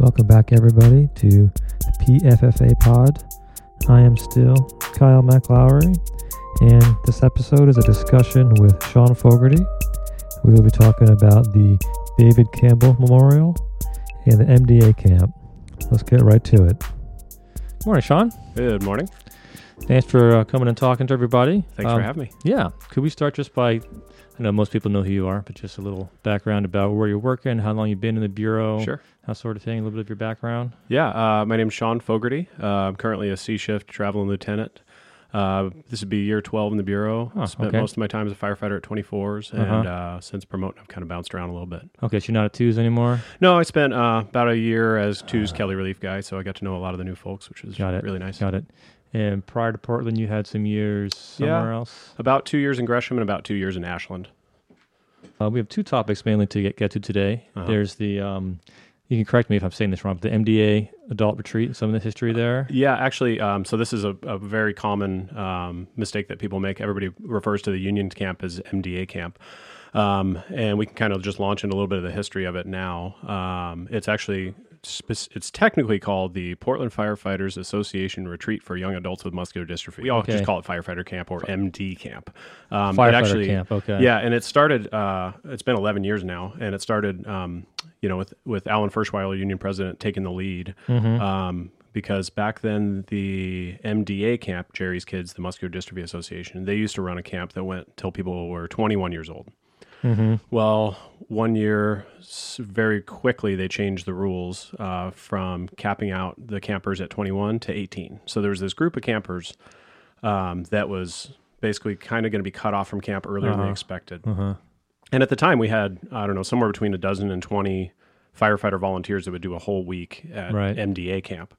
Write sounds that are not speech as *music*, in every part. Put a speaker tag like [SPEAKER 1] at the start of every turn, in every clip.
[SPEAKER 1] Welcome back, everybody, to the PFFA pod. I am still Kyle McLowry, and this episode is a discussion with Sean Fogarty. We will be talking about the David Campbell Memorial and the MDA camp. Let's get right to it. Good Morning, Sean.
[SPEAKER 2] Good morning.
[SPEAKER 1] Thanks for uh, coming and talking to everybody.
[SPEAKER 2] Thanks
[SPEAKER 1] Um,
[SPEAKER 2] for having me.
[SPEAKER 1] Yeah. Could we start just by, I know most people know who you are, but just a little background about where you're working, how long you've been in the Bureau,
[SPEAKER 2] Sure.
[SPEAKER 1] that sort of thing, a little bit of your background.
[SPEAKER 2] Yeah, uh, my name's Sean Fogarty. Uh, I'm currently a C shift traveling lieutenant. Uh, this would be year 12 in the Bureau.
[SPEAKER 1] Oh,
[SPEAKER 2] Spent
[SPEAKER 1] okay.
[SPEAKER 2] most of my time as a firefighter at 24s, and
[SPEAKER 1] Uh-huh.
[SPEAKER 2] uh, since promoting, I've kind of bounced around a little bit.
[SPEAKER 1] Okay, so you're not at twos anymore?
[SPEAKER 2] No, I spent uh, about a year as two's Kelly Relief guy, so I got to know a lot of the new folks, which was
[SPEAKER 1] Got it.
[SPEAKER 2] really nice.
[SPEAKER 1] Got it. And prior to Portland, you had some years
[SPEAKER 2] Yeah.
[SPEAKER 1] somewhere else?
[SPEAKER 2] About two years in Gresham and about two years in Ashland.
[SPEAKER 1] Uh, we have two topics mainly to get, get to today.
[SPEAKER 2] Uh-huh.
[SPEAKER 1] There's the, um, you can correct me if I'm saying this wrong, but the MDA adult retreat, some of the history there.
[SPEAKER 2] Yeah, actually, um, so this is a, a very common um, mistake that people make. Everybody refers to the Union camp as MDA camp. Um, and we can kind of just launch into a little bit of the history of it now. Um, it's actually it's technically called the Portland Firefighters Association Retreat for Young Adults with Muscular Dystrophy. We all
[SPEAKER 1] Okay.
[SPEAKER 2] just call it firefighter camp or MD camp. Um,
[SPEAKER 1] Firefighter
[SPEAKER 2] actually-
[SPEAKER 1] camp, okay.
[SPEAKER 2] Yeah, and it started. Uh, it's been 11 years now, and it started. Um, you know, with with Alan Ferschweiler, union president, taking the lead. Um, because back then the MDA camp, Jerry's Kids, the Muscular Dystrophy Association, they used to run a camp that went till people were 21 years old. Well, one year, very quickly, they changed the rules uh, from capping out the campers at 21 to 18. So there was this group of campers um, that was basically kind of going to be cut off from camp earlier than they expected. And at the time, we had, I don't know, somewhere between a dozen and 20 firefighter volunteers that would do a whole week at
[SPEAKER 1] Right.
[SPEAKER 2] MDA camp.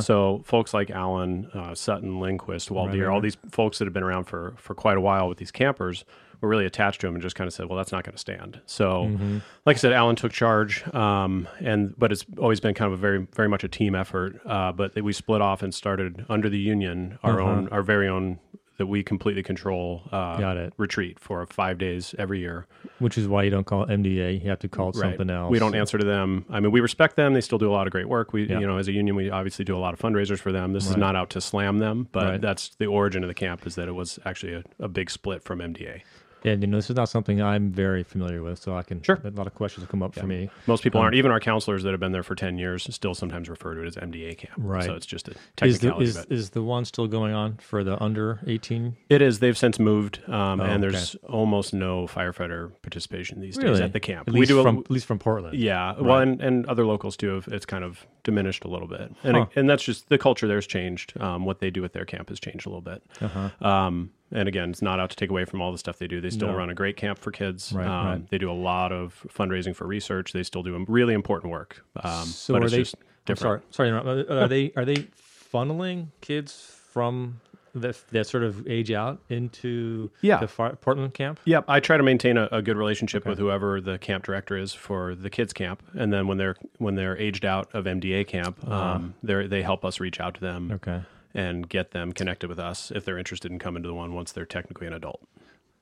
[SPEAKER 2] So folks like Alan, uh, Sutton, Lindquist, Waldier,
[SPEAKER 1] right,
[SPEAKER 2] all
[SPEAKER 1] right.
[SPEAKER 2] these folks that have been around for, for quite a while with these campers were really attached to him and just kind of said, well, that's not going to stand. So,
[SPEAKER 1] Mm-hmm.
[SPEAKER 2] like I said, Alan took charge, um, and but it's always been kind of a very, very much a team effort. Uh, but we split off and started under the union our
[SPEAKER 1] Uh-huh.
[SPEAKER 2] own, our very own that we completely control uh,
[SPEAKER 1] Got it.
[SPEAKER 2] retreat for five days every year.
[SPEAKER 1] Which is why you don't call it MDA. You have to call it something else.
[SPEAKER 2] We don't answer to them. I mean, we respect them. They still do a lot of great work. We,
[SPEAKER 1] Yeah.
[SPEAKER 2] you know, as a union, we obviously do a lot of fundraisers for them. This is not out to slam them, but
[SPEAKER 1] Right.
[SPEAKER 2] that's the origin of the camp is that it was actually a, a big split from MDA.
[SPEAKER 1] And, you know, this is not something I'm very familiar with, so I can,
[SPEAKER 2] Sure.
[SPEAKER 1] a lot of questions come up for me.
[SPEAKER 2] Most
[SPEAKER 1] Um,
[SPEAKER 2] people aren't. Even our counselors that have been there for ten years still sometimes refer to it as MDA camp.
[SPEAKER 1] Right.
[SPEAKER 2] So it's just a
[SPEAKER 1] Is the,
[SPEAKER 2] technicality.
[SPEAKER 1] is,
[SPEAKER 2] of it.
[SPEAKER 1] is the one still going on for the under 18?
[SPEAKER 2] It is. They've since moved, um,
[SPEAKER 1] Oh,
[SPEAKER 2] and there's almost no firefighter participation these days at the camp.
[SPEAKER 1] At
[SPEAKER 2] we
[SPEAKER 1] least,
[SPEAKER 2] do a-
[SPEAKER 1] from, at least from Portland.
[SPEAKER 2] Yeah, well, and, and other locals too. Have, it's kind of diminished a little bit, and
[SPEAKER 1] Huh.
[SPEAKER 2] and that's just the culture there's changed. Um, what they do at their camp has changed a little bit.
[SPEAKER 1] Uh-huh.
[SPEAKER 2] Um, and again, it's not out to take away from all the stuff they do. They still
[SPEAKER 1] No.
[SPEAKER 2] run a great camp for kids.
[SPEAKER 1] Right,
[SPEAKER 2] um,
[SPEAKER 1] right.
[SPEAKER 2] They do a lot of fundraising for research. They still do a really important work. Um,
[SPEAKER 1] So
[SPEAKER 2] but
[SPEAKER 1] are
[SPEAKER 2] it's
[SPEAKER 1] they? sorry, sorry. Are they are they funneling kids from that that sort of age out into
[SPEAKER 2] Yeah.
[SPEAKER 1] the far, Portland camp?
[SPEAKER 2] Yep, I try to maintain a, a good relationship
[SPEAKER 1] Okay.
[SPEAKER 2] with whoever the camp director is for the kids camp, and then when they're when they're aged out of MDA camp, um, they they help us reach out to them
[SPEAKER 1] Okay.
[SPEAKER 2] And get them connected with us if they're interested in coming to the one once they're technically an adult.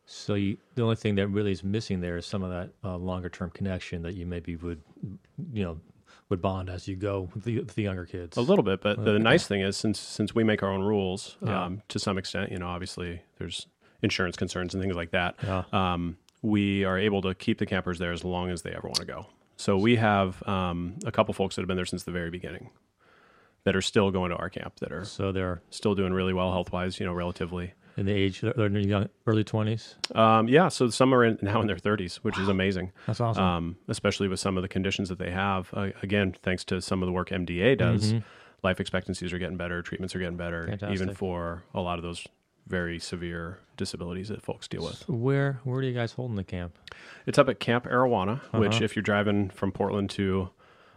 [SPEAKER 1] So you, the only thing that really is missing there is some of that uh, longer term connection that you maybe would, you know, would bond as you go with the, with the younger kids.
[SPEAKER 2] A little bit, but the nice thing is since since we make our own rules,
[SPEAKER 1] Yeah.
[SPEAKER 2] um, to some extent, you know, obviously there's insurance concerns and things like that.
[SPEAKER 1] Yeah.
[SPEAKER 2] Um, we are able to keep the campers there as long as they ever want to go. So we have um, a couple folks that have been there since the very beginning that are still going to our camp that are
[SPEAKER 1] So they're
[SPEAKER 2] still doing really well health wise, you know, relatively.
[SPEAKER 1] in the age, they're in the young, early twenties.
[SPEAKER 2] Um, yeah, so some are in, now in their 30s, which is amazing.
[SPEAKER 1] That's awesome.
[SPEAKER 2] Um, especially with some of the conditions that they have. Uh, again, thanks to some of the work MDA does, life expectancies are getting better, treatments are getting better, even for a lot of those very severe disabilities that folks deal with.
[SPEAKER 1] where where do you guys hold in the camp?
[SPEAKER 2] It's up at Camp Arrah Wanna, which
[SPEAKER 1] Uh-huh.
[SPEAKER 2] if you're driving from Portland to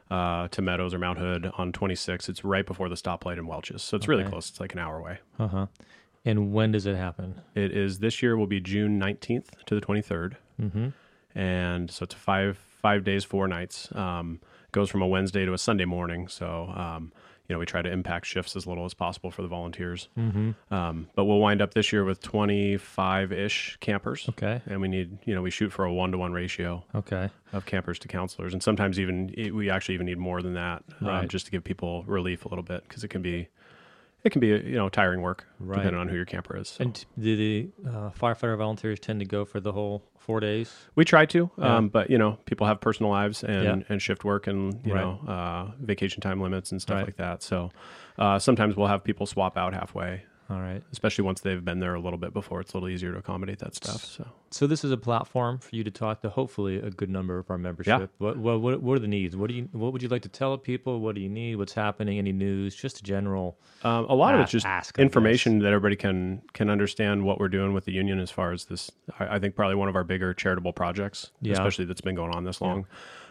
[SPEAKER 2] uh, to Meadows or Mount Hood on 26, it's right before the stoplight in Welches. So it's really close. It's like an hour away.
[SPEAKER 1] Uh huh. And when does it happen?
[SPEAKER 2] It is this year will be June 19th to the 23rd.
[SPEAKER 1] Mm-hmm.
[SPEAKER 2] and so it's five five days, four nights. Um, goes from a Wednesday to a Sunday morning. So um, you know we try to impact shifts as little as possible for the volunteers.
[SPEAKER 1] Mm-hmm.
[SPEAKER 2] Um, but we'll wind up this year with 25 ish campers.
[SPEAKER 1] Okay.
[SPEAKER 2] And we need, you know, we shoot for a one to one ratio
[SPEAKER 1] Okay.
[SPEAKER 2] of campers to counselors. And sometimes even, we actually even need more than that um, just to give people relief a little bit because it can be, it can be, you know, tiring work
[SPEAKER 1] Right.
[SPEAKER 2] depending on who your camper is. So.
[SPEAKER 1] And do the uh, firefighter volunteers tend to go for the whole four days?
[SPEAKER 2] we try to,
[SPEAKER 1] Yeah.
[SPEAKER 2] um, but you know, people have personal lives and,
[SPEAKER 1] Yeah.
[SPEAKER 2] and shift work and, you
[SPEAKER 1] Right.
[SPEAKER 2] know, uh, vacation time limits and stuff
[SPEAKER 1] Right.
[SPEAKER 2] like that. So uh, sometimes we'll have people swap out halfway,
[SPEAKER 1] All right.
[SPEAKER 2] especially once they've been there a little bit before. It's a little easier to accommodate that stuff. So.
[SPEAKER 1] So this is a platform for you to talk to hopefully a good number of our membership. What, what what what are the needs? What do you what would you like to tell people? What do you need? What's happening? Any news? Just a general.
[SPEAKER 2] Um, a lot of it's just
[SPEAKER 1] ask,
[SPEAKER 2] information that everybody can can understand what we're doing with the union as far as this. I, I think probably one of our bigger charitable projects,
[SPEAKER 1] Yeah.
[SPEAKER 2] especially that's been going on this long.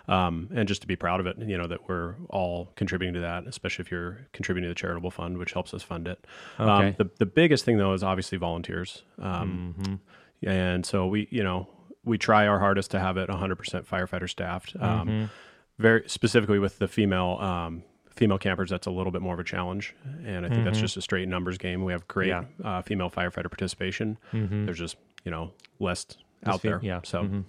[SPEAKER 2] Um, and just to be proud of it, you know that we're all contributing to that, especially if you're contributing to the charitable fund, which helps us fund it.
[SPEAKER 1] Okay.
[SPEAKER 2] Um, the the biggest thing though is obviously volunteers, um,
[SPEAKER 1] Mm-hmm.
[SPEAKER 2] and so we you know we try our hardest to have it 100% firefighter staffed. Um,
[SPEAKER 1] Mm-hmm.
[SPEAKER 2] very specifically with the female um, female campers that's a little bit more of a challenge and i think that's just a straight numbers game we have great
[SPEAKER 1] Mm-hmm. Yeah.
[SPEAKER 2] uh, female firefighter participation there's just you know less out
[SPEAKER 1] fe-
[SPEAKER 2] there
[SPEAKER 1] yeah.
[SPEAKER 2] so
[SPEAKER 1] Mhm.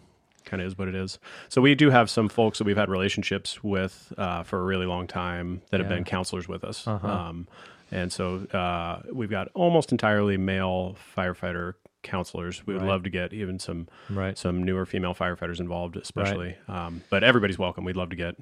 [SPEAKER 2] Kind of is what it is so we do have some folks that we've had relationships with uh, for a really long time that have been counselors with us
[SPEAKER 1] Uh-huh.
[SPEAKER 2] um, and so uh, we've got almost entirely male firefighter counselors we would
[SPEAKER 1] Right.
[SPEAKER 2] love to get even some
[SPEAKER 1] Right.
[SPEAKER 2] some newer female firefighters involved, especially. Um, but everybody's welcome. We'd love to get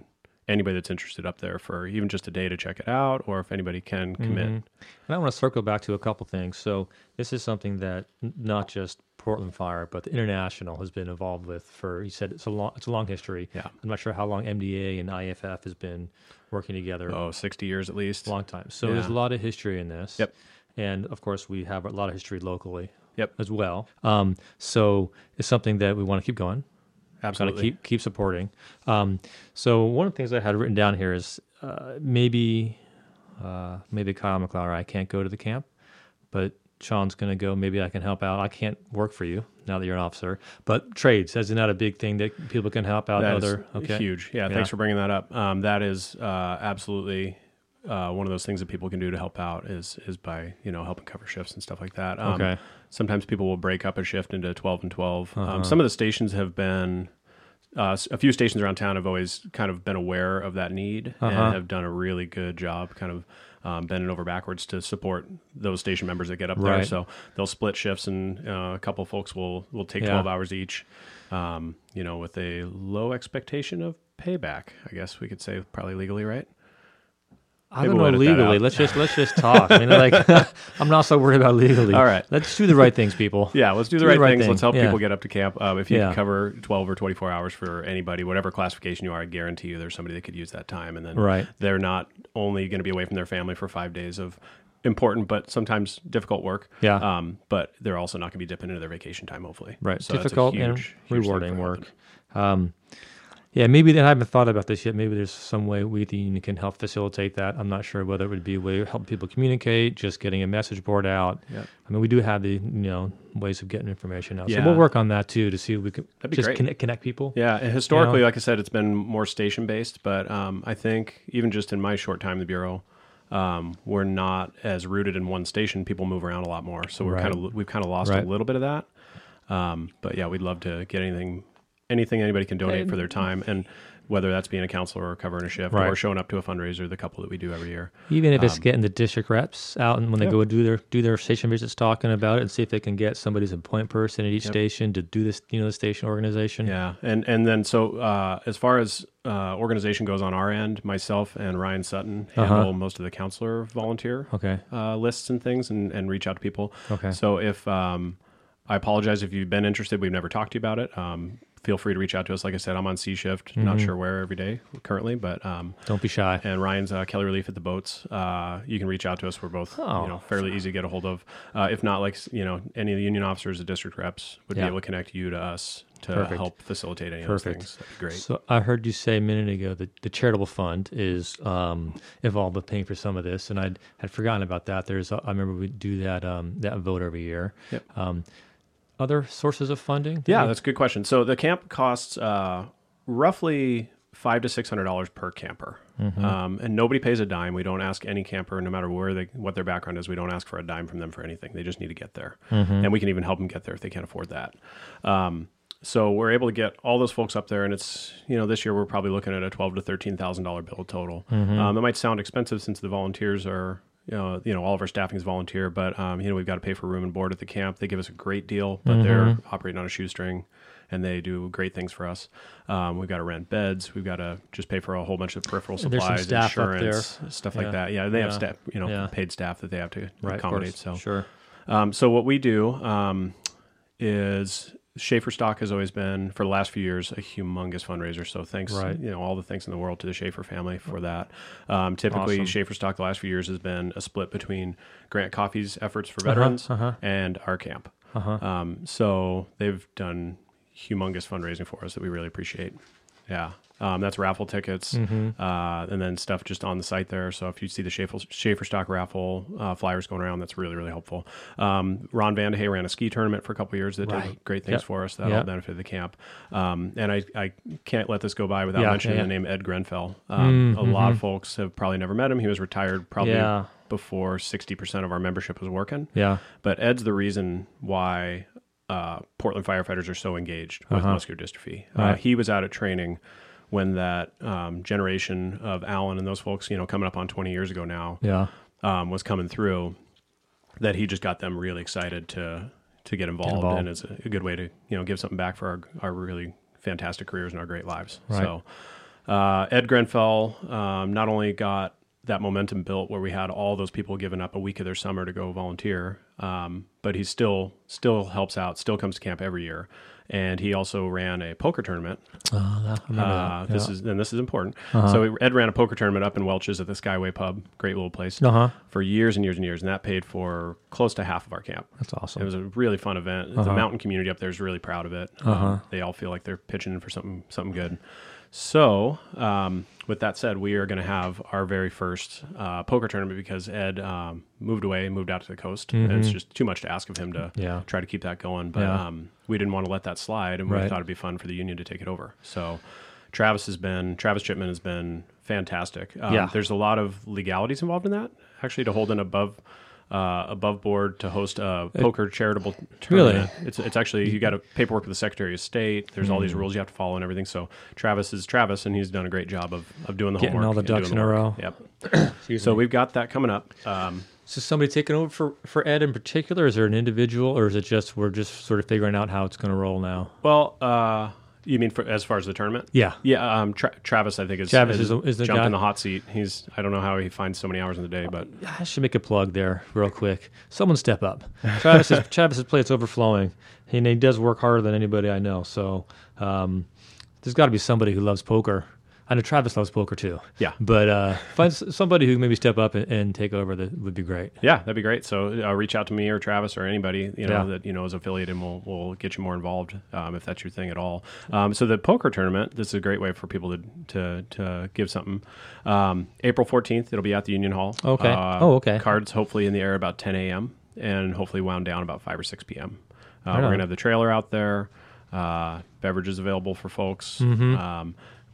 [SPEAKER 2] anybody that's interested up there for even just a day to check it out, or if anybody can commit.
[SPEAKER 1] Mhm. And I want to circle back to a couple things. So this is something that not just Portland Fire, but the international has been involved with for. He said it's a long, it's a long history.
[SPEAKER 2] Yeah.
[SPEAKER 1] I'm not sure how long MDA and IAFF has been working together.
[SPEAKER 2] Oh, 60 years at least.
[SPEAKER 1] long time. So there's a lot of history in this.
[SPEAKER 2] Yep.
[SPEAKER 1] And of course, we have a lot of history locally.
[SPEAKER 2] Yep.
[SPEAKER 1] As well. Um, so it's something that we want to keep going.
[SPEAKER 2] Absolutely.
[SPEAKER 1] keep keep supporting. Um, so one of the things I had written down here is uh, maybe uh, maybe Kyle McLaurin. I can't go to the camp, but Sean's going to go. Maybe I can help out. I can't work for you now that you're an officer, but trades isn't that a big thing that people can help out
[SPEAKER 2] That is
[SPEAKER 1] other? Okay.
[SPEAKER 2] huge. Yeah,
[SPEAKER 1] Yeah.
[SPEAKER 2] thanks for bringing that up. Um, that is uh, absolutely uh, one of those things that people can do to help out is is by you know helping cover shifts and stuff like that. Um,
[SPEAKER 1] Okay.
[SPEAKER 2] Sometimes people will break up a shift into 12 and 12.
[SPEAKER 1] Uh-huh.
[SPEAKER 2] Um, some of the stations have been, uh, a few stations around town have always kind of been aware of that need
[SPEAKER 1] Uh-huh.
[SPEAKER 2] and have done a really good job kind of um, bending over backwards to support those station members that get up there. So they'll split shifts and uh, a couple folks will, will take
[SPEAKER 1] Yeah.
[SPEAKER 2] 12 hours each, um, you know, with a low expectation of payback, I guess we could say probably legally, right?
[SPEAKER 1] I
[SPEAKER 2] Maybe
[SPEAKER 1] don't know
[SPEAKER 2] we'll
[SPEAKER 1] legally. Let's just let's just talk. I mean, like, *laughs* I'm not so worried about legally.
[SPEAKER 2] All right.
[SPEAKER 1] let's do the right things, people. *laughs*
[SPEAKER 2] Yeah, let's do the
[SPEAKER 1] Do
[SPEAKER 2] right,
[SPEAKER 1] the right
[SPEAKER 2] things.
[SPEAKER 1] thing.
[SPEAKER 2] Let's help
[SPEAKER 1] Yeah.
[SPEAKER 2] people get up to camp. Um, if you
[SPEAKER 1] Yeah.
[SPEAKER 2] can cover 12 or 24 hours for anybody, whatever classification you are, I guarantee you there's somebody that could use that time. And then
[SPEAKER 1] Right.
[SPEAKER 2] they're not only going to be away from their family for five days of important but sometimes difficult work.
[SPEAKER 1] Yeah.
[SPEAKER 2] Um, but they're also not going to be dipping into their vacation time, hopefully.
[SPEAKER 1] Right.
[SPEAKER 2] So
[SPEAKER 1] Difficult
[SPEAKER 2] huge,
[SPEAKER 1] and
[SPEAKER 2] huge
[SPEAKER 1] rewarding work. Um, yeah, maybe I haven't thought about this yet. Maybe there's some way we the union can help facilitate that. I'm not sure whether it would be a way to help people communicate, just getting a message board out.
[SPEAKER 2] Yeah.
[SPEAKER 1] I mean, we do have the you know ways of getting information out. So
[SPEAKER 2] Yeah.
[SPEAKER 1] we'll work on that too to see if we can just
[SPEAKER 2] great.
[SPEAKER 1] connect, connect people.
[SPEAKER 2] Yeah, and historically, like I said, it's been more station based, but um, I think even just in my short time in the bureau, um, we're not as rooted in one station. People move around a lot more, so we're
[SPEAKER 1] Right.
[SPEAKER 2] kind of we've kind of lost
[SPEAKER 1] Right.
[SPEAKER 2] a little bit of that. Um, but yeah, we'd love to get anything, anything anybody can donate for their time, and whether that's being a counselor or covering a shift
[SPEAKER 1] Right.
[SPEAKER 2] or showing up to a fundraiser, the couple that we do every year.
[SPEAKER 1] Even if it's getting the district reps out and when they
[SPEAKER 2] Um, Yeah.
[SPEAKER 1] go do their do their station visits, talking about it, and see if they can get somebody's a point person at each
[SPEAKER 2] Yep.
[SPEAKER 1] station to do this, you know, the station organization.
[SPEAKER 2] Yeah, and and then so uh, as far as uh, organization goes on our end, myself and Ryan Sutton
[SPEAKER 1] Uh-huh.
[SPEAKER 2] handle most of the counselor volunteer
[SPEAKER 1] Okay.
[SPEAKER 2] uh, lists and things, and, and reach out to people.
[SPEAKER 1] Okay.
[SPEAKER 2] So if um, I apologize if you've been interested, we've never talked to you about it. Um, feel free to reach out to us. Like I said, I'm on C shift,
[SPEAKER 1] Mm-hmm.
[SPEAKER 2] not sure where every day currently, but um,
[SPEAKER 1] Don't be shy.
[SPEAKER 2] and Ryan's uh, Kelly Relief at the boats. Uh, you can reach out to us. We're both
[SPEAKER 1] Oh.
[SPEAKER 2] you know fairly easy to get a hold of. Uh, if not, like you know, any of the union officers, the district reps would
[SPEAKER 1] Yeah.
[SPEAKER 2] be able to connect you to us to
[SPEAKER 1] Perfect.
[SPEAKER 2] help facilitate any
[SPEAKER 1] Perfect.
[SPEAKER 2] of those things. Great.
[SPEAKER 1] So I heard you say a minute ago that the charitable fund is um, involved with paying for some of this, and I had forgotten about that. There's, I remember we do that um, that vote every year.
[SPEAKER 2] Yep.
[SPEAKER 1] Um, other sources of funding?
[SPEAKER 2] Yeah, that's a good question. So the camp costs uh, roughly five to six hundred dollars per camper,
[SPEAKER 1] Mm-hmm.
[SPEAKER 2] um, and nobody pays a dime. We don't ask any camper, no matter where they what their background is. We don't ask for a dime from them for anything. They just need to get there,
[SPEAKER 1] Mm-hmm.
[SPEAKER 2] and we can even help them get there if they can't afford that. Um, so we're able to get all those folks up there, and it's you know this year we're probably looking at a twelve to thirteen thousand dollar bill total.
[SPEAKER 1] Mm-hmm.
[SPEAKER 2] Um, it might sound expensive since the volunteers are you know you know all of our staffing is volunteer, but um, you know we've got to pay for room and board at the camp. They give us a great deal, but they're
[SPEAKER 1] Mm-hmm.
[SPEAKER 2] operating on a shoestring, and they do great things for us. Um, we've got to rent beds. We've got to just pay for a whole bunch of peripheral supplies, insurance, stuff
[SPEAKER 1] Yeah.
[SPEAKER 2] like that. Yeah, they have staff, you know,
[SPEAKER 1] Yeah.
[SPEAKER 2] paid staff that they have to
[SPEAKER 1] Right.
[SPEAKER 2] accommodate. So
[SPEAKER 1] Sure.
[SPEAKER 2] um, so what we do um, is Schaefer Stock has always been for the last few years a humongous fundraiser. So thanks,
[SPEAKER 1] Right.
[SPEAKER 2] you know, all the thanks in the world to the Schaefer family for that. Um, typically,
[SPEAKER 1] Awesome.
[SPEAKER 2] Schaefer Stock the last few years has been a split between Grant Coffee's efforts for veterans
[SPEAKER 1] uh-huh.
[SPEAKER 2] and our camp.
[SPEAKER 1] Uh-huh.
[SPEAKER 2] Um, so they've done humongous fundraising for us that we really appreciate. Yeah. Um, that's raffle tickets,
[SPEAKER 1] Mm-hmm.
[SPEAKER 2] uh, and then stuff just on the site there. So if you see the Schaefer, Schaefer Stock raffle uh, flyers going around, that's really really helpful. Um, Ron Vandehey ran a ski tournament for a couple years that did great things
[SPEAKER 1] Yep.
[SPEAKER 2] for us. That
[SPEAKER 1] Yep.
[SPEAKER 2] all benefited the camp. Um, and I, I can't let this go by without
[SPEAKER 1] Yeah,
[SPEAKER 2] mentioning
[SPEAKER 1] yeah,
[SPEAKER 2] the name Ed Grenfell. Um,
[SPEAKER 1] Mm,
[SPEAKER 2] A lot of
[SPEAKER 1] mhm.
[SPEAKER 2] folks have probably never met him. He was retired probably
[SPEAKER 1] Yeah.
[SPEAKER 2] before sixty percent of our membership was working.
[SPEAKER 1] Yeah.
[SPEAKER 2] But Ed's the reason why uh, Portland firefighters are so engaged with
[SPEAKER 1] Uh-huh.
[SPEAKER 2] muscular dystrophy. Uh,
[SPEAKER 1] Right.
[SPEAKER 2] he was out at training when that um, generation of Alan and those folks, you know, coming up on 20 years ago now,
[SPEAKER 1] Yeah.
[SPEAKER 2] um, was coming through. That he just got them really excited to to get involved,
[SPEAKER 1] involved.
[SPEAKER 2] and it's a, a good way to you know give something back for our our really fantastic careers and our great lives.
[SPEAKER 1] Right.
[SPEAKER 2] So uh, Ed Grenfell um, not only got that momentum built where we had all those people giving up a week of their summer to go volunteer, um, but he still still helps out, still comes to camp every year, and he also ran a poker tournament.
[SPEAKER 1] Uh, that, I
[SPEAKER 2] Uh. This
[SPEAKER 1] yeah.
[SPEAKER 2] is and this is important.
[SPEAKER 1] Uh-huh.
[SPEAKER 2] So Ed ran a poker tournament up in Welches at the Skyway Pub, great little place,
[SPEAKER 1] Uh-huh.
[SPEAKER 2] for years and years and years, and that paid for close to half of our camp.
[SPEAKER 1] That's awesome.
[SPEAKER 2] It was a really fun event. The
[SPEAKER 1] Uh-huh.
[SPEAKER 2] mountain community up there is really proud of it. Um,
[SPEAKER 1] Uh-huh.
[SPEAKER 2] they all feel like they're pitching in for something something good. So, um, with that said, we are going to have our very first uh, poker tournament because Ed um, moved away, moved out to the coast, and it's
[SPEAKER 1] Mhm.
[SPEAKER 2] just too much to ask of him to
[SPEAKER 1] Yeah.
[SPEAKER 2] try to keep that going. But
[SPEAKER 1] Yeah.
[SPEAKER 2] um, we didn't want to let that slide, and we
[SPEAKER 1] Right.
[SPEAKER 2] thought it'd be fun for the union to take it over. So, Travis has been Travis Chipman has been fantastic. Um,
[SPEAKER 1] Yeah.
[SPEAKER 2] there's a lot of legalities involved in that. Actually, to hold an above uh, above board to host a poker charitable
[SPEAKER 1] Really?
[SPEAKER 2] It's it's actually you got to paperwork with the Secretary of State. There's all these
[SPEAKER 1] Hmm.
[SPEAKER 2] rules you have to follow and everything. So Travis is Travis, and he's done a great job of, of doing the whole.
[SPEAKER 1] Getting
[SPEAKER 2] homework,
[SPEAKER 1] all the
[SPEAKER 2] and doing
[SPEAKER 1] ducks
[SPEAKER 2] the
[SPEAKER 1] in a row.
[SPEAKER 2] Yep. So
[SPEAKER 1] me.
[SPEAKER 2] we've got that coming up. Um,
[SPEAKER 1] So somebody taking over for, for Ed in particular? Is there an individual, or is it just we're just sort of figuring out how it's going to roll now?
[SPEAKER 2] well, uh, you mean for, as far as the tournament?
[SPEAKER 1] Yeah.
[SPEAKER 2] Yeah, um, Tra- Travis, I think is
[SPEAKER 1] Travis
[SPEAKER 2] is,
[SPEAKER 1] is the- is the
[SPEAKER 2] jumped
[SPEAKER 1] guy.
[SPEAKER 2] in the hot seat. He's I don't know how he finds so many hours in the day, but
[SPEAKER 1] I should make a plug there real quick. Someone step up. Travis Travis's *laughs* Travis's plate's overflowing, and he does work harder than anybody I know. So um, there's got to be somebody who loves poker. I know Travis loves poker too.
[SPEAKER 2] Yeah.
[SPEAKER 1] But uh, find somebody who maybe step up and, and take over that would be great.
[SPEAKER 2] Yeah, that'd be great. So uh, reach out to me or Travis or anybody you know
[SPEAKER 1] Yeah.
[SPEAKER 2] that you know is affiliated, and we'll we'll get you more involved um, if that's your thing at all. Um, so the poker tournament, this is a great way for people to to, to give something. Um, April fourteenth, it'll be at the Union Hall.
[SPEAKER 1] Okay.
[SPEAKER 2] Uh,
[SPEAKER 1] Oh, okay.
[SPEAKER 2] Cards hopefully in the air about ten a.m. and hopefully wound down about five or six p.m. Uh, we're gonna have the trailer out there. Uh, beverages available for folks.
[SPEAKER 1] Mm-hmm.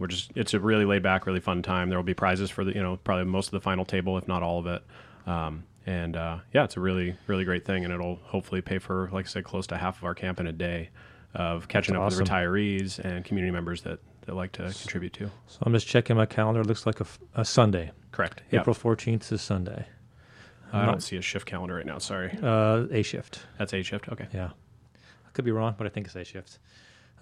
[SPEAKER 2] We're just it's a really laid back, really fun time. There will be prizes for the you know probably most of the final table, if not all of it. Um, and uh, yeah, it's a really really great thing, and it'll hopefully pay for like I said, close to half of our camp in a day of catching
[SPEAKER 1] That's
[SPEAKER 2] up with retirees and community members that that like to contribute to.
[SPEAKER 1] So I'm just checking my calendar. It looks like a Sunday.
[SPEAKER 2] Correct.
[SPEAKER 1] April 14th is Sunday.
[SPEAKER 2] I don't see a shift calendar right now. Sorry,
[SPEAKER 1] Uh, A shift.
[SPEAKER 2] that's a shift. Okay.
[SPEAKER 1] Yeah. I could be wrong, but I think it's A shift.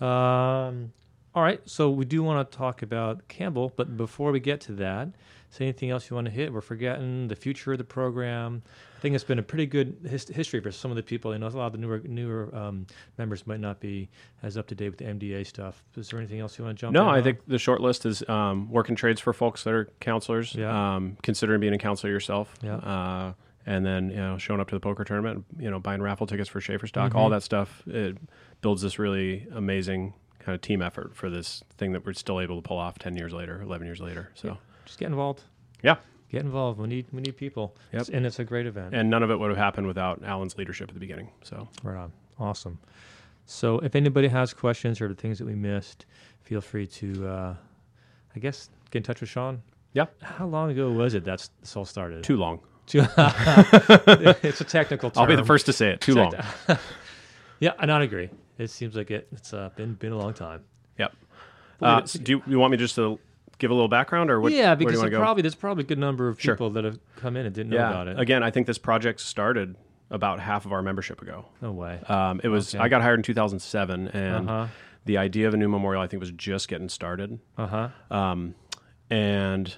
[SPEAKER 1] Um, all right. So we do want to talk about Campbell, but before we get to that, is there anything else you want to hit? We're forgetting the future of the program. I think it's been a pretty good his- history for some of the people. You know, a lot of the newer newer um, members might not be as up to date with the MDA stuff. Is there anything else you want to jump?
[SPEAKER 2] On?
[SPEAKER 1] No,
[SPEAKER 2] I
[SPEAKER 1] on?
[SPEAKER 2] think the short list is um, working trades for folks that are counselors.
[SPEAKER 1] Yeah.
[SPEAKER 2] Um, considering being a counselor yourself.
[SPEAKER 1] Yeah.
[SPEAKER 2] Uh, and then you know showing up to the poker tournament, you know buying raffle tickets for Schaefer stock,
[SPEAKER 1] Mhm.
[SPEAKER 2] all that stuff. It builds this really amazing kind of team effort for this thing that we're still able to pull off ten years later, eleven years later. So
[SPEAKER 1] just get involved.
[SPEAKER 2] yeah,
[SPEAKER 1] Get involved. We need we need people.
[SPEAKER 2] Yep.
[SPEAKER 1] And it's a great event.
[SPEAKER 2] and none of it would have happened without Alan's leadership at the beginning. So
[SPEAKER 1] Right on. Awesome. So if anybody has questions or the things that we missed, feel free to uh, I guess get in touch with Sean.
[SPEAKER 2] Yeah.
[SPEAKER 1] How long ago was it that this all started?
[SPEAKER 2] Too long.
[SPEAKER 1] Too- *laughs* it's a technical term.
[SPEAKER 2] I'll be the first to say it. Too long. *laughs*
[SPEAKER 1] Yeah, and I agree. It seems like it, it's uh, been been a long time.
[SPEAKER 2] Yep. Uh, so do you, you want me just to give a little background, or what?
[SPEAKER 1] yeah, because
[SPEAKER 2] you want go?
[SPEAKER 1] probably there's probably a good number of
[SPEAKER 2] Sure.
[SPEAKER 1] people that have come in and didn't know about it.
[SPEAKER 2] Again, I think this project started about half of our membership ago.
[SPEAKER 1] no way.
[SPEAKER 2] Um, it was
[SPEAKER 1] Okay.
[SPEAKER 2] I got hired in 2007, and
[SPEAKER 1] Uh huh.
[SPEAKER 2] the idea of a new memorial I think was just getting started.
[SPEAKER 1] Uh huh.
[SPEAKER 2] Um, and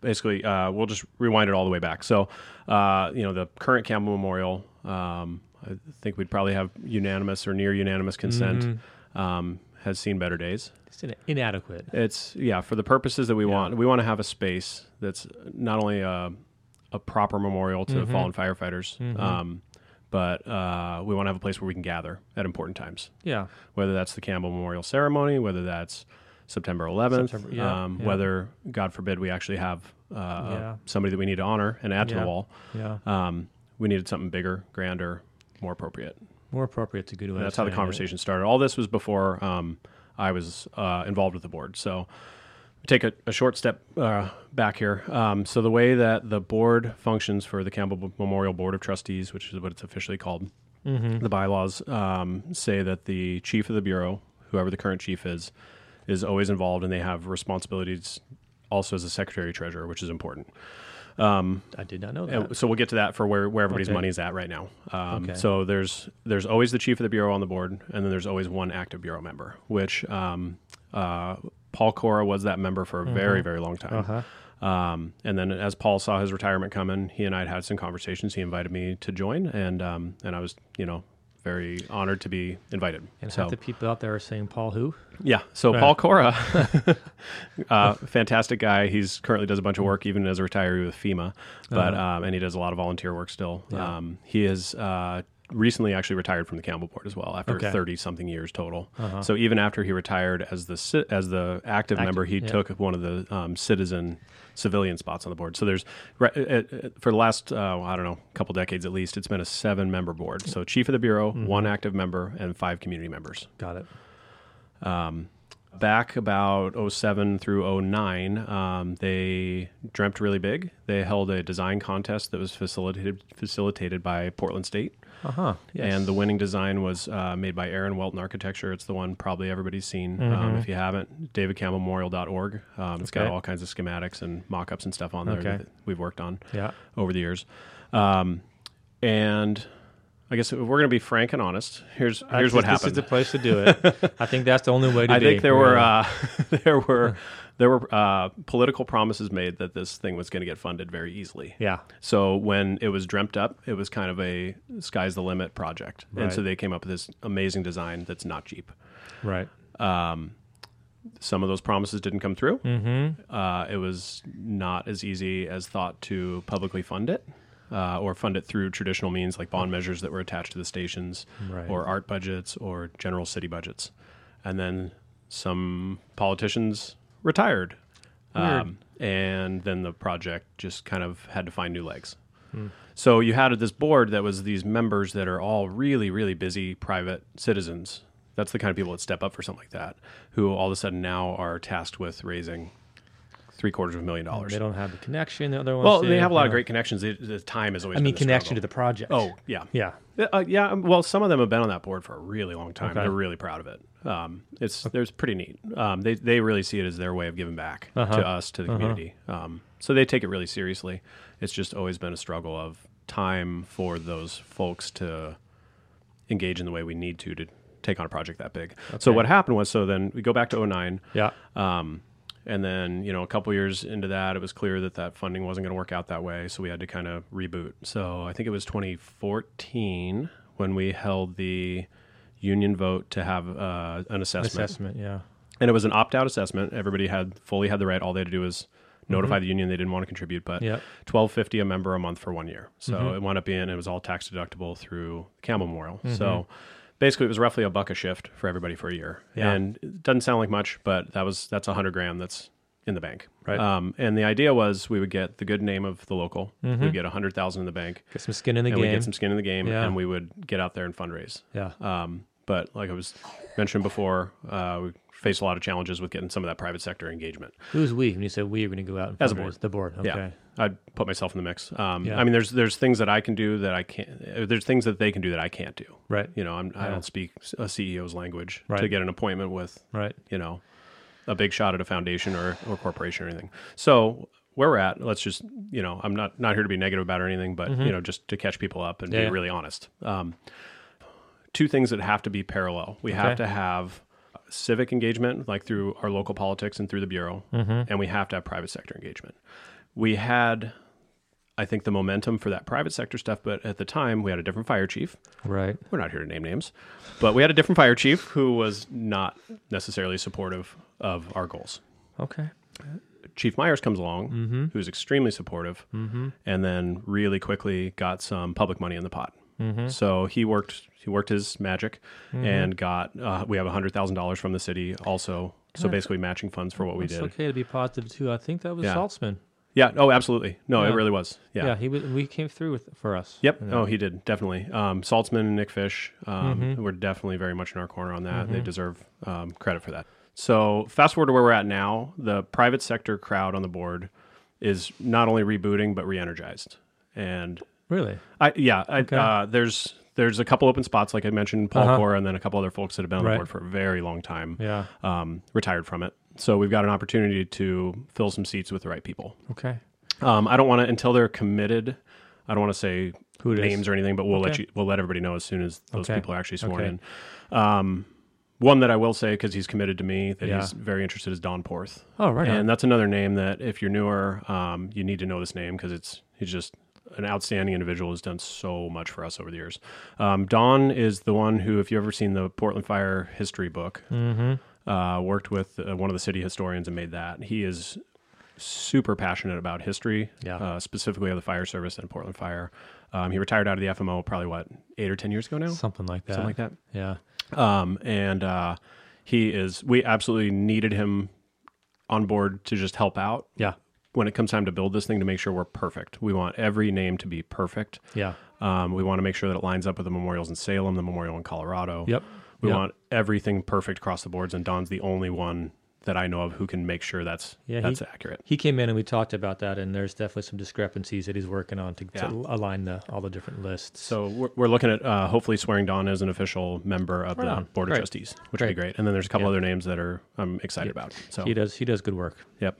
[SPEAKER 2] basically, uh, we'll just rewind it all the way back. So, uh, you know, the current Campbell Memorial, um, I think we'd probably have unanimous or near unanimous consent.
[SPEAKER 1] Mm-hmm.
[SPEAKER 2] Um, has seen better days.
[SPEAKER 1] It's in- inadequate.
[SPEAKER 2] It's yeah for the purposes that we
[SPEAKER 1] Yeah.
[SPEAKER 2] want. We want to have a space that's not only a, a proper memorial to
[SPEAKER 1] Mhm.
[SPEAKER 2] fallen firefighters,
[SPEAKER 1] Mhm.
[SPEAKER 2] um, but uh, we want to have a place where we can gather at important times.
[SPEAKER 1] Yeah.
[SPEAKER 2] Whether that's the Campbell Memorial Ceremony, whether that's September 11th,
[SPEAKER 1] September- yeah,
[SPEAKER 2] um,
[SPEAKER 1] yeah.
[SPEAKER 2] whether God forbid we actually have uh, somebody that we need to honor and add to the wall.
[SPEAKER 1] Yeah.
[SPEAKER 2] Um, we needed something bigger, grander, more appropriate.
[SPEAKER 1] More appropriate to good way.
[SPEAKER 2] That's how the
[SPEAKER 1] saying it.
[SPEAKER 2] conversation started. All this was before um, I was uh, involved with the board. So take a, a short step uh, back here. Um, so the way that the board functions for the Campbell Memorial Board of Trustees, which is what it's officially called,
[SPEAKER 1] Mhm.
[SPEAKER 2] the bylaws um, say that the chief of the bureau, whoever the current chief is, is always involved, and they have responsibilities also as a secretary treasurer, which is important. Um,
[SPEAKER 1] I did not know that.
[SPEAKER 2] so we'll get to that for where, where everybody's
[SPEAKER 1] Okay.
[SPEAKER 2] money is at right now. Um,
[SPEAKER 1] Okay.
[SPEAKER 2] So there's there's always the chief of the bureau on the board, and then there's always one active bureau member, which um, uh, Paul Cora was that member for a very very long time.
[SPEAKER 1] Uh-huh.
[SPEAKER 2] Um, and then as Paul saw his retirement coming, he and I had had some conversations. He invited me to join, and um, and I was you know very honored to be invited.
[SPEAKER 1] And
[SPEAKER 2] so
[SPEAKER 1] the people out there are saying Paul who?
[SPEAKER 2] yeah, so
[SPEAKER 1] Right.
[SPEAKER 2] Paul Cora, *laughs* *laughs* uh, fantastic guy. He's currently does a bunch of work even as a retiree with FEMA, but
[SPEAKER 1] Uh-huh.
[SPEAKER 2] um, and he does a lot of volunteer work still.
[SPEAKER 1] Yeah.
[SPEAKER 2] Um, he is uh, recently actually retired from the Campbell Board as well after
[SPEAKER 1] Okay.
[SPEAKER 2] thirty something years total.
[SPEAKER 1] Uh-huh.
[SPEAKER 2] So even after he retired as the as the active,
[SPEAKER 1] Active,
[SPEAKER 2] member, he
[SPEAKER 1] yeah.
[SPEAKER 2] took one of the um, citizen civilian spots on the board. So there's re- uh, uh, for the last uh, I don't know couple decades at least, it's been a seven member board. So chief of the bureau,
[SPEAKER 1] Mm-hmm.
[SPEAKER 2] one active member, and five community members
[SPEAKER 1] Got it.
[SPEAKER 2] um, back about 07 through 09 um, they dreamt really big they held a design contest that was facilitated facilitated by portland state
[SPEAKER 1] Uh huh. Yes.
[SPEAKER 2] and the winning design was uh, made by aaron welton architecture it's the one probably everybody's seen um,
[SPEAKER 1] Mhm.
[SPEAKER 2] if you haven't davidcampbellmemorial.org um, it's got all kinds of schematics and mock-ups and stuff on there
[SPEAKER 1] Okay.
[SPEAKER 2] that we've worked on
[SPEAKER 1] yeah.
[SPEAKER 2] over the years um, and I guess if we're going to be frank and honest. Here's here's
[SPEAKER 1] this,
[SPEAKER 2] what
[SPEAKER 1] This
[SPEAKER 2] happened.
[SPEAKER 1] is the place to do it. *laughs* I think that's the only way to
[SPEAKER 2] I
[SPEAKER 1] be.
[SPEAKER 2] I think there were uh, *laughs* there were *laughs* there were uh, political promises made that this thing was going to get funded very easily.
[SPEAKER 1] yeah.
[SPEAKER 2] So when it was dreamt up, it was kind of a sky's the limit project, right. and so they came up with this amazing design that's not cheap.
[SPEAKER 1] Right.
[SPEAKER 2] Um, some of those promises didn't come through.
[SPEAKER 1] Mm-hmm.
[SPEAKER 2] Uh, it was not as easy as thought to publicly fund it. Uh, or fund it through traditional means like bond measures that were attached to the stations,
[SPEAKER 1] Right.
[SPEAKER 2] or art budgets, or general city budgets. And then some politicians retired. Um, and then the project just kind of had to find new legs.
[SPEAKER 1] Hmm.
[SPEAKER 2] So you had this board that was these members that are all really, really busy private citizens. That's the kind of people that step up for something like that, who all of a sudden now are tasked with raising three quarters of a million dollars.
[SPEAKER 1] They don't have the connection. The other ones.
[SPEAKER 2] Well, they have a lot of great connections. They, the time is always.
[SPEAKER 1] I mean, connection to the project.
[SPEAKER 2] Oh yeah,
[SPEAKER 1] Yeah.
[SPEAKER 2] uh, yeah. um, Well, some of them have been on that board for a really long time.
[SPEAKER 1] Okay.
[SPEAKER 2] They're really proud of it. Um, it's there's pretty neat. Um, they they really see it as their way of giving back
[SPEAKER 1] Uh-huh.
[SPEAKER 2] to us to the
[SPEAKER 1] Uh-huh.
[SPEAKER 2] community. Um, so they take it really seriously. It's just always been a struggle of time for those folks to engage in the way we need to to take on a project that big. So what happened was, so then we go back to 09.
[SPEAKER 1] Yeah.
[SPEAKER 2] Um, and then, you know, a couple years into that, it was clear that that funding wasn't going to work out that way. So we had to kind of reboot. So I think it was 2014 when we held the union vote to have uh, an assessment.
[SPEAKER 1] Assessment. Yeah.
[SPEAKER 2] And it was an opt out assessment. Everybody had fully had the right. All they had to do was notify the union they didn't want to contribute, but
[SPEAKER 1] Yep.
[SPEAKER 2] twelve fifty a member a month for one year. So
[SPEAKER 1] Mhm.
[SPEAKER 2] it wound up being it was all tax deductible through Campbell Memorial.
[SPEAKER 1] Mhm.
[SPEAKER 2] So basically, it was roughly a buck a shift for everybody for a year.
[SPEAKER 1] Yeah.
[SPEAKER 2] And it doesn't sound like much, but that was that's a hundred grand that's in the bank.
[SPEAKER 1] Right.
[SPEAKER 2] Um, and the idea was we would get the good name of the local.
[SPEAKER 1] Mhm.
[SPEAKER 2] We'd get a hundred thousand in the bank,
[SPEAKER 1] Get some skin in the
[SPEAKER 2] and
[SPEAKER 1] game.
[SPEAKER 2] get some skin in the game,
[SPEAKER 1] Yeah.
[SPEAKER 2] and we would get out there and fundraise.
[SPEAKER 1] yeah.
[SPEAKER 2] Um, but like I was mentioned before, uh, we faced a lot of challenges with getting some of that private sector engagement.
[SPEAKER 1] Who's we? When you said we, are going to go out and
[SPEAKER 2] As a board.
[SPEAKER 1] The board. Okay.
[SPEAKER 2] Yeah, I'd put myself in the mix. Um,
[SPEAKER 1] Yeah.
[SPEAKER 2] I mean, there's there's things that I can do that I can't. There's things that they can do that I can't do.
[SPEAKER 1] Right.
[SPEAKER 2] You know, I'm, I don't speak a CEO's language to get an appointment with
[SPEAKER 1] Right.
[SPEAKER 2] you know a big shot at a foundation or or corporation or anything. So where we're at, let's just you know, I'm not not here to be negative about or anything, but you know, just to catch people up and
[SPEAKER 1] Mm-hmm. Yeah,
[SPEAKER 2] be really honest. Um, two things that have to be parallel. We have to have civic engagement, like through our local politics and through the bureau,
[SPEAKER 1] Mm-hmm.
[SPEAKER 2] and we have to have private sector engagement. We had, I think, the momentum for that private sector stuff, but at the time we had a different fire chief.
[SPEAKER 1] Right.
[SPEAKER 2] We're not here to name names, but we had a different fire chief who was not necessarily supportive of our goals.
[SPEAKER 1] Okay.
[SPEAKER 2] Chief Myers comes along,
[SPEAKER 1] Mm-hmm.
[SPEAKER 2] who's extremely supportive, and then really quickly got some public money in the pot.
[SPEAKER 1] Mm-hmm.
[SPEAKER 2] So he worked he worked his magic and got uh, we have hundred thousand dollars from the city also. So basically matching funds for what we
[SPEAKER 1] It's
[SPEAKER 2] did.
[SPEAKER 1] okay to be positive too. I think that was
[SPEAKER 2] Yeah.
[SPEAKER 1] Saltzman.
[SPEAKER 2] Yeah. Oh, absolutely. No,
[SPEAKER 1] Yeah.
[SPEAKER 2] it really was. Yeah.
[SPEAKER 1] Yeah. he was, we came through with for us.
[SPEAKER 2] Yep. Oh, he did definitely. Um, Saltzman and Nick Fish um,
[SPEAKER 1] Mhm.
[SPEAKER 2] were definitely very much in our corner on that. They
[SPEAKER 1] Mhm.
[SPEAKER 2] deserve um, credit for that. So fast forward to where we're at now. The private sector crowd on the board is not only rebooting but re-energized. And
[SPEAKER 1] really.
[SPEAKER 2] I yeah, I,
[SPEAKER 1] Okay.
[SPEAKER 2] uh, there's there's a couple open spots like I mentioned, Paul
[SPEAKER 1] Uh-huh.
[SPEAKER 2] Cora, and then a couple other folks that have been on
[SPEAKER 1] Right.
[SPEAKER 2] the board for a very long time,
[SPEAKER 1] Yeah.
[SPEAKER 2] um, retired from it. So we've got an opportunity to fill some seats with the right people.
[SPEAKER 1] Okay.
[SPEAKER 2] Um, I don't want to until they're committed. I don't want to say
[SPEAKER 1] Who it is?
[SPEAKER 2] names or anything, but we'll let you we'll let everybody know as soon as those
[SPEAKER 1] Okay.
[SPEAKER 2] people are actually sworn
[SPEAKER 1] Okay.
[SPEAKER 2] in. Um, one that I will say because he's committed to me that
[SPEAKER 1] Yeah.
[SPEAKER 2] he's very interested is Don Porth,
[SPEAKER 1] Oh, right.
[SPEAKER 2] and
[SPEAKER 1] on.
[SPEAKER 2] that's another name that if you're newer, um, you need to know this name because it's he's just an outstanding individual who's done so much for us over the years. Um, Don is the one who, if you've ever seen the Portland Fire history book,
[SPEAKER 1] Mm-hmm.
[SPEAKER 2] uh, worked with uh, one of the city historians and made that. He is super passionate about history,
[SPEAKER 1] Yeah.
[SPEAKER 2] uh, specifically of the fire service and Portland Fire. Um, he retired out of the FMO probably what eight or ten years ago now,
[SPEAKER 1] Something like that.
[SPEAKER 2] something like that.
[SPEAKER 1] Yeah.
[SPEAKER 2] Um, and uh, he is. We absolutely needed him on board to just help out
[SPEAKER 1] Yeah.
[SPEAKER 2] When it comes time to build this thing to make sure we're perfect. We want every name to be perfect.
[SPEAKER 1] Yeah.
[SPEAKER 2] Um, we want to make sure that it lines up with the memorials in Salem, the memorial in Colorado.
[SPEAKER 1] Yep.
[SPEAKER 2] We
[SPEAKER 1] Yep.
[SPEAKER 2] want everything perfect across the boards, and Don's the only one that I know of who can make sure that's
[SPEAKER 1] Yeah, he-
[SPEAKER 2] that's accurate.
[SPEAKER 1] He came in and we talked about that, and there's definitely some discrepancies that he's working on to, to align the all the different lists.
[SPEAKER 2] So we're, we're looking at uh, hopefully swearing Don as an official member of
[SPEAKER 1] Right
[SPEAKER 2] the
[SPEAKER 1] on.
[SPEAKER 2] board of trustees, which would be
[SPEAKER 1] Great.
[SPEAKER 2] great. And then there's a couple
[SPEAKER 1] Yeah.
[SPEAKER 2] other names that are I'm excited
[SPEAKER 1] Yeah.
[SPEAKER 2] about. So
[SPEAKER 1] he does he does good work.
[SPEAKER 2] Yep.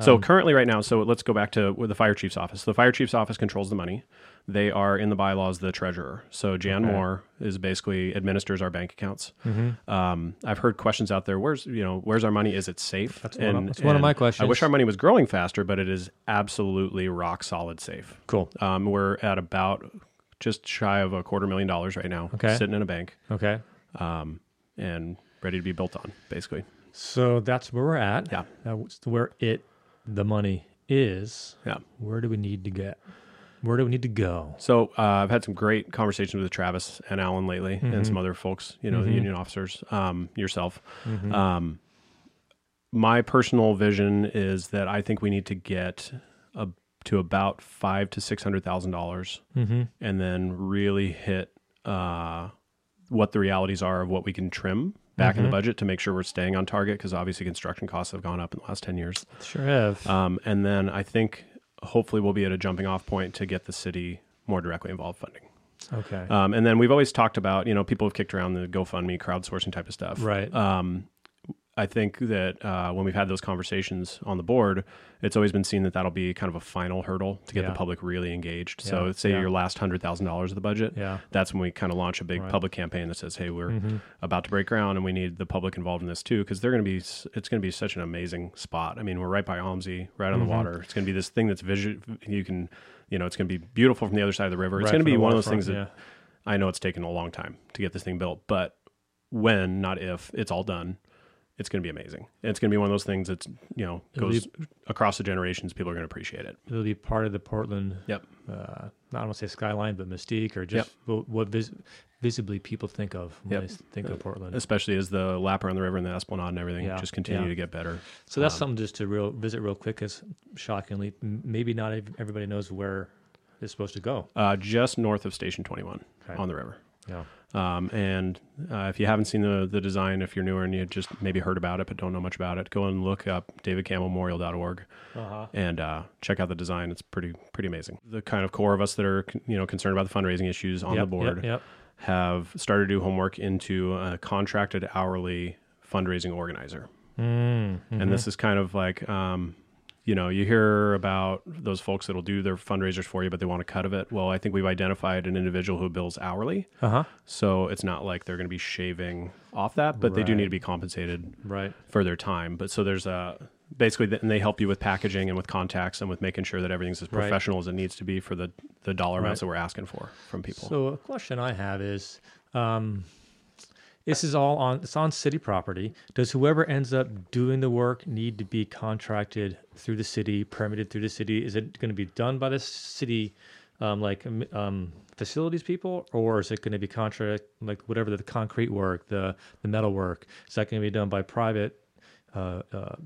[SPEAKER 2] So
[SPEAKER 1] Um,
[SPEAKER 2] currently, right now, so let's go back to the fire chief's office. The fire chief's office controls the money. They are in the bylaws the treasurer. So Jan
[SPEAKER 1] Okay.
[SPEAKER 2] Moore is basically administers our bank accounts.
[SPEAKER 1] Mm-hmm.
[SPEAKER 2] Um, I've heard questions out there. Where's you know where's our money? Is it safe?
[SPEAKER 1] That's one of- that's one of my questions.
[SPEAKER 2] I wish our money was growing faster, but it is absolutely rock solid safe.
[SPEAKER 1] Cool.
[SPEAKER 2] Um, we're at about just shy of a quarter million dollars right now,
[SPEAKER 1] Okay.
[SPEAKER 2] sitting in a bank,
[SPEAKER 1] Okay.
[SPEAKER 2] um, and ready to be built on, basically.
[SPEAKER 1] So that's where we're at.
[SPEAKER 2] Yeah.
[SPEAKER 1] Now, what's where it the money is.
[SPEAKER 2] Yeah.
[SPEAKER 1] Where do we need to get? Where do we need to go?
[SPEAKER 2] So uh, I've had some great conversations with Travis and Alan lately,
[SPEAKER 1] Mhm.
[SPEAKER 2] and some other folks, you know, the
[SPEAKER 1] Mhm.
[SPEAKER 2] union officers, um, yourself.
[SPEAKER 1] Mhm.
[SPEAKER 2] Um, my personal vision is that I think we need to get a, to about five to six hundred thousand dollars,
[SPEAKER 1] mm-hmm.
[SPEAKER 2] and then really hit uh, what the realities are of what we can trim back in the
[SPEAKER 1] Mhm.
[SPEAKER 2] budget to make sure we're staying on target because obviously construction costs have gone up in the last ten years.
[SPEAKER 1] Sure have.
[SPEAKER 2] Um, and then I think hopefully we'll be at a jumping off point to get the city more directly involved funding.
[SPEAKER 1] okay.
[SPEAKER 2] Um, and then we've always talked about, you know, people have kicked around the GoFundMe crowdsourcing type of stuff.
[SPEAKER 1] Right.
[SPEAKER 2] Um, I think that uh, when we've had those conversations on the board, it's always been seen that that'll be kind of a final hurdle to get
[SPEAKER 1] Yeah.
[SPEAKER 2] the public really engaged. so, say
[SPEAKER 1] yeah.
[SPEAKER 2] your last hundred thousand dollars of the budget,
[SPEAKER 1] yeah.
[SPEAKER 2] that's when we kind of launch a big
[SPEAKER 1] Right.
[SPEAKER 2] public campaign that says, "Hey, we're
[SPEAKER 1] Mhm.
[SPEAKER 2] about to break ground, and we need the public involved in this too, because they're going to be. It's going to be such an amazing spot. I mean, we're right by OMSI, right on
[SPEAKER 1] Mhm.
[SPEAKER 2] the water. It's going to be this thing that's visual. You can, you know, it's going to be beautiful from the other side of the river. It's
[SPEAKER 1] Right
[SPEAKER 2] going to be one of those things that I know it's taken a long time to get this thing built, but when, not if, it's all done, it's going to be amazing. And it's going to be one of those things that's you know
[SPEAKER 1] It'll
[SPEAKER 2] goes across the generations. People are going to appreciate it.
[SPEAKER 1] It'll be part of the Portland.
[SPEAKER 2] Yep.
[SPEAKER 1] Uh, not want to say skyline, but mystique, or just what, what vis- visibly people think of when
[SPEAKER 2] Yep.
[SPEAKER 1] they think of Portland.
[SPEAKER 2] Especially as the lap around the river and the Esplanade and everything
[SPEAKER 1] Yeah,
[SPEAKER 2] just continue
[SPEAKER 1] yeah.
[SPEAKER 2] to get better.
[SPEAKER 1] So that's
[SPEAKER 2] Um,
[SPEAKER 1] something just to real visit real quick. Because shockingly, maybe not everybody knows where it's supposed to go.
[SPEAKER 2] Uh, just north of Station 21
[SPEAKER 1] Okay.
[SPEAKER 2] on the river.
[SPEAKER 1] Yeah.
[SPEAKER 2] Um, and uh, if you haven't seen the the design, if you're newer and you just maybe heard about it but don't know much about it, go and look up davidcampbellmemorial.org
[SPEAKER 1] Uh-huh.
[SPEAKER 2] and uh, check out the design. It's pretty pretty amazing. The kind of core of us that are you know concerned about the fundraising issues on
[SPEAKER 1] Yep,
[SPEAKER 2] the board
[SPEAKER 1] Yep, yep.
[SPEAKER 2] have started to do homework into a contracted hourly fundraising organizer.
[SPEAKER 1] Mm,
[SPEAKER 2] And this is kind of like, um, you know, you hear about those folks that'll do their fundraisers for you, but they want a cut of it. Well, I think we've identified an individual who bills hourly.
[SPEAKER 1] uh huh.
[SPEAKER 2] So it's not like they're going to be shaving off that, but they do need to be compensated
[SPEAKER 1] Right.
[SPEAKER 2] for their time. But so there's a basically, and they help you with packaging and with contacts and with making sure that everything's as
[SPEAKER 1] Right.
[SPEAKER 2] professional as it needs to be for the, the dollar amounts that we're asking for from people.
[SPEAKER 1] So a question I have is, um, this is all on it's on city property. Does whoever ends up doing the work need to be contracted through the city, permitted through the city? Is it going to be done by the city, um, like um, um, facilities people, or is it going to be contract like whatever the concrete work, the the metal work? Is that going to be done by private? Uh, uh,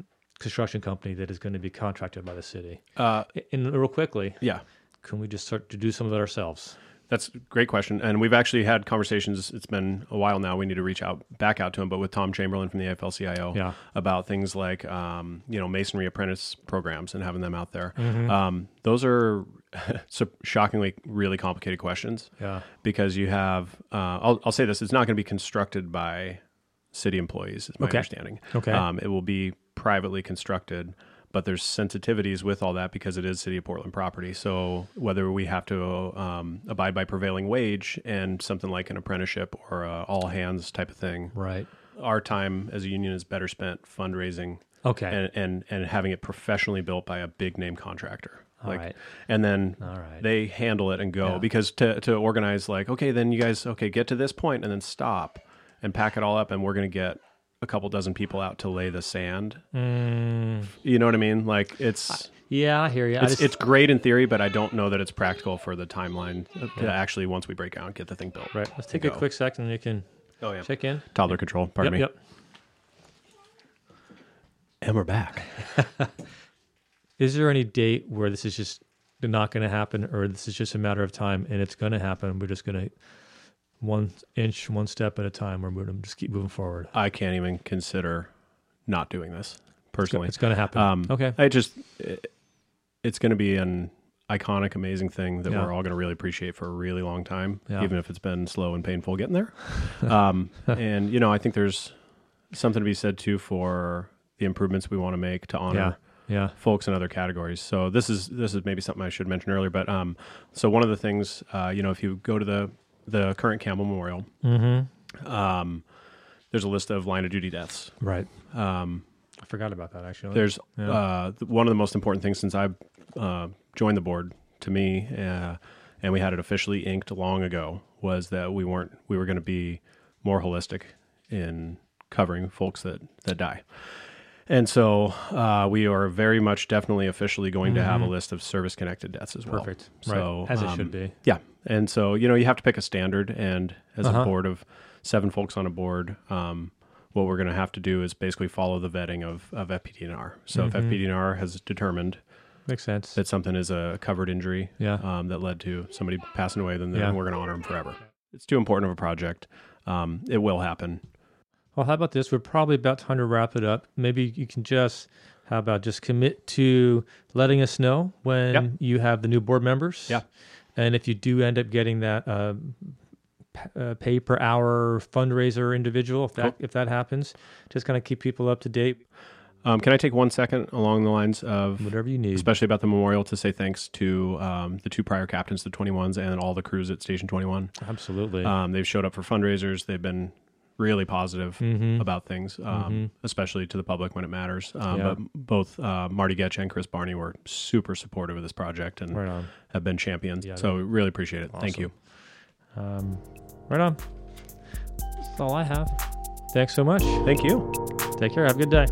[SPEAKER 1] construction company that is going to be contracted by the city
[SPEAKER 2] uh,
[SPEAKER 1] and real quickly
[SPEAKER 2] yeah.
[SPEAKER 1] can we just start to do some of it ourselves
[SPEAKER 2] That's a great question. And we've actually had conversations. It's been a while now. We need to reach out back out to him, but with Tom Chamberlain from the AFL CIO
[SPEAKER 1] Yeah.
[SPEAKER 2] about things like, um, you know, masonry apprentice programs and having them out there.
[SPEAKER 1] Mm-hmm.
[SPEAKER 2] Um, those are *laughs* so shockingly really complicated questions
[SPEAKER 1] yeah
[SPEAKER 2] because you have, uh, I'll, I'll say this, it's not going to be constructed by city employees, is my
[SPEAKER 1] Okay.
[SPEAKER 2] understanding.
[SPEAKER 1] Okay.
[SPEAKER 2] Um, it will be privately constructed, but there's sensitivities with all that because it is City of Portland property. So whether we have to um, abide by prevailing wage and something like an apprenticeship or all hands type of thing,
[SPEAKER 1] right
[SPEAKER 2] our time as a union is better spent fundraising
[SPEAKER 1] okay
[SPEAKER 2] and, and, and having it professionally built by a big name contractor.
[SPEAKER 1] All
[SPEAKER 2] like,
[SPEAKER 1] right.
[SPEAKER 2] and then
[SPEAKER 1] right.
[SPEAKER 2] they handle it and go
[SPEAKER 1] Yeah.
[SPEAKER 2] because to, to organize like, okay, then you guys, okay, get to this point and then stop and pack it all up. And we're going to get a couple dozen people out to lay the sand.
[SPEAKER 1] Mm,
[SPEAKER 2] You know what I mean? Like it's,
[SPEAKER 1] yeah, I hear you. I
[SPEAKER 2] it's,
[SPEAKER 1] just,
[SPEAKER 2] it's great in theory, but I don't know that it's practical for the timeline to actually, once we break out, get the thing built.
[SPEAKER 1] right. Let's take a
[SPEAKER 2] go.
[SPEAKER 1] quick second and you can
[SPEAKER 2] Oh yeah.
[SPEAKER 1] check in.
[SPEAKER 2] Toddler control. Pardon
[SPEAKER 1] yep,
[SPEAKER 2] me.
[SPEAKER 1] yep.
[SPEAKER 2] And we're back. *laughs*
[SPEAKER 1] Is there any date where this is just not going to happen, or this is just a matter of time and it's going to happen? We're just going to one inch, one step at a time. We're to just keep moving forward.
[SPEAKER 2] I can't even consider not doing this personally.
[SPEAKER 1] It's going to happen.
[SPEAKER 2] Um,
[SPEAKER 1] okay.
[SPEAKER 2] I just, it, it's going to be an iconic, amazing thing that
[SPEAKER 1] Yeah.
[SPEAKER 2] we're all going to really appreciate for a really long time,
[SPEAKER 1] Yeah.
[SPEAKER 2] even if it's been slow and painful getting there. *laughs* um, and, you know, I think there's something to be said too for the improvements we want to make to honor
[SPEAKER 1] Yeah. Yeah.
[SPEAKER 2] folks in other categories. So this is this is maybe something I should mention earlier. But um, so one of the things, uh, you know, if you go to the the current Campbell Memorial,
[SPEAKER 1] Mm-hmm.
[SPEAKER 2] um, there's a list of line of duty deaths.
[SPEAKER 1] Right.
[SPEAKER 2] Um,
[SPEAKER 1] I forgot about that actually.
[SPEAKER 2] there's
[SPEAKER 1] Yeah.
[SPEAKER 2] uh, one of the most important things since I uh, joined the board to me, uh, and we had it officially inked long ago, was that we weren't we were going to be more holistic in covering folks that that die. And so uh, we are very much definitely officially going to have a list of service connected deaths as well.
[SPEAKER 1] Mm-hmm. perfect.
[SPEAKER 2] So
[SPEAKER 1] right. As it
[SPEAKER 2] um,
[SPEAKER 1] should be.
[SPEAKER 2] Yeah. And so, you know, you have to pick a standard. And as
[SPEAKER 1] Uh-huh.
[SPEAKER 2] a board of seven folks on a board, um, what we're going to have to do is basically follow the vetting of, of FPDNR. So
[SPEAKER 1] Mm-hmm.
[SPEAKER 2] if FPDNR has determined
[SPEAKER 1] Makes sense.
[SPEAKER 2] that something is a covered injury
[SPEAKER 1] Yeah.
[SPEAKER 2] um, that led to somebody passing away, then, then
[SPEAKER 1] Yeah.
[SPEAKER 2] we're going to honor them forever. It's too important of a project. Um, it will happen.
[SPEAKER 1] Well, how about this? We're probably about time to wrap it up. Maybe you can just, how about just commit to letting us know when
[SPEAKER 2] Yep.
[SPEAKER 1] you have the new board members.
[SPEAKER 2] Yeah.
[SPEAKER 1] And if you do end up getting that uh, uh, pay per hour fundraiser individual, if that
[SPEAKER 2] Cool.
[SPEAKER 1] if that happens, just kind of keep people up to date.
[SPEAKER 2] Um, can I take one second along the lines of
[SPEAKER 1] Whatever you need.
[SPEAKER 2] especially about the memorial to say thanks to um, the two prior captains, the 21s, and all the crews at Station 21.
[SPEAKER 1] Absolutely.
[SPEAKER 2] Um, they've showed up for fundraisers. They've been really positive
[SPEAKER 1] Mhm.
[SPEAKER 2] about things, um, especially to the public when it matters. Um,
[SPEAKER 1] Yeah.
[SPEAKER 2] But both uh, Marty Getch and Chris Barney were super supportive of this project and
[SPEAKER 1] right
[SPEAKER 2] have been champions.
[SPEAKER 1] Yeah,
[SPEAKER 2] so we really appreciate it. Thank you.
[SPEAKER 1] Um, right on. That's all I have. Thanks so much.
[SPEAKER 2] Thank you.
[SPEAKER 1] Take care. Have a good day.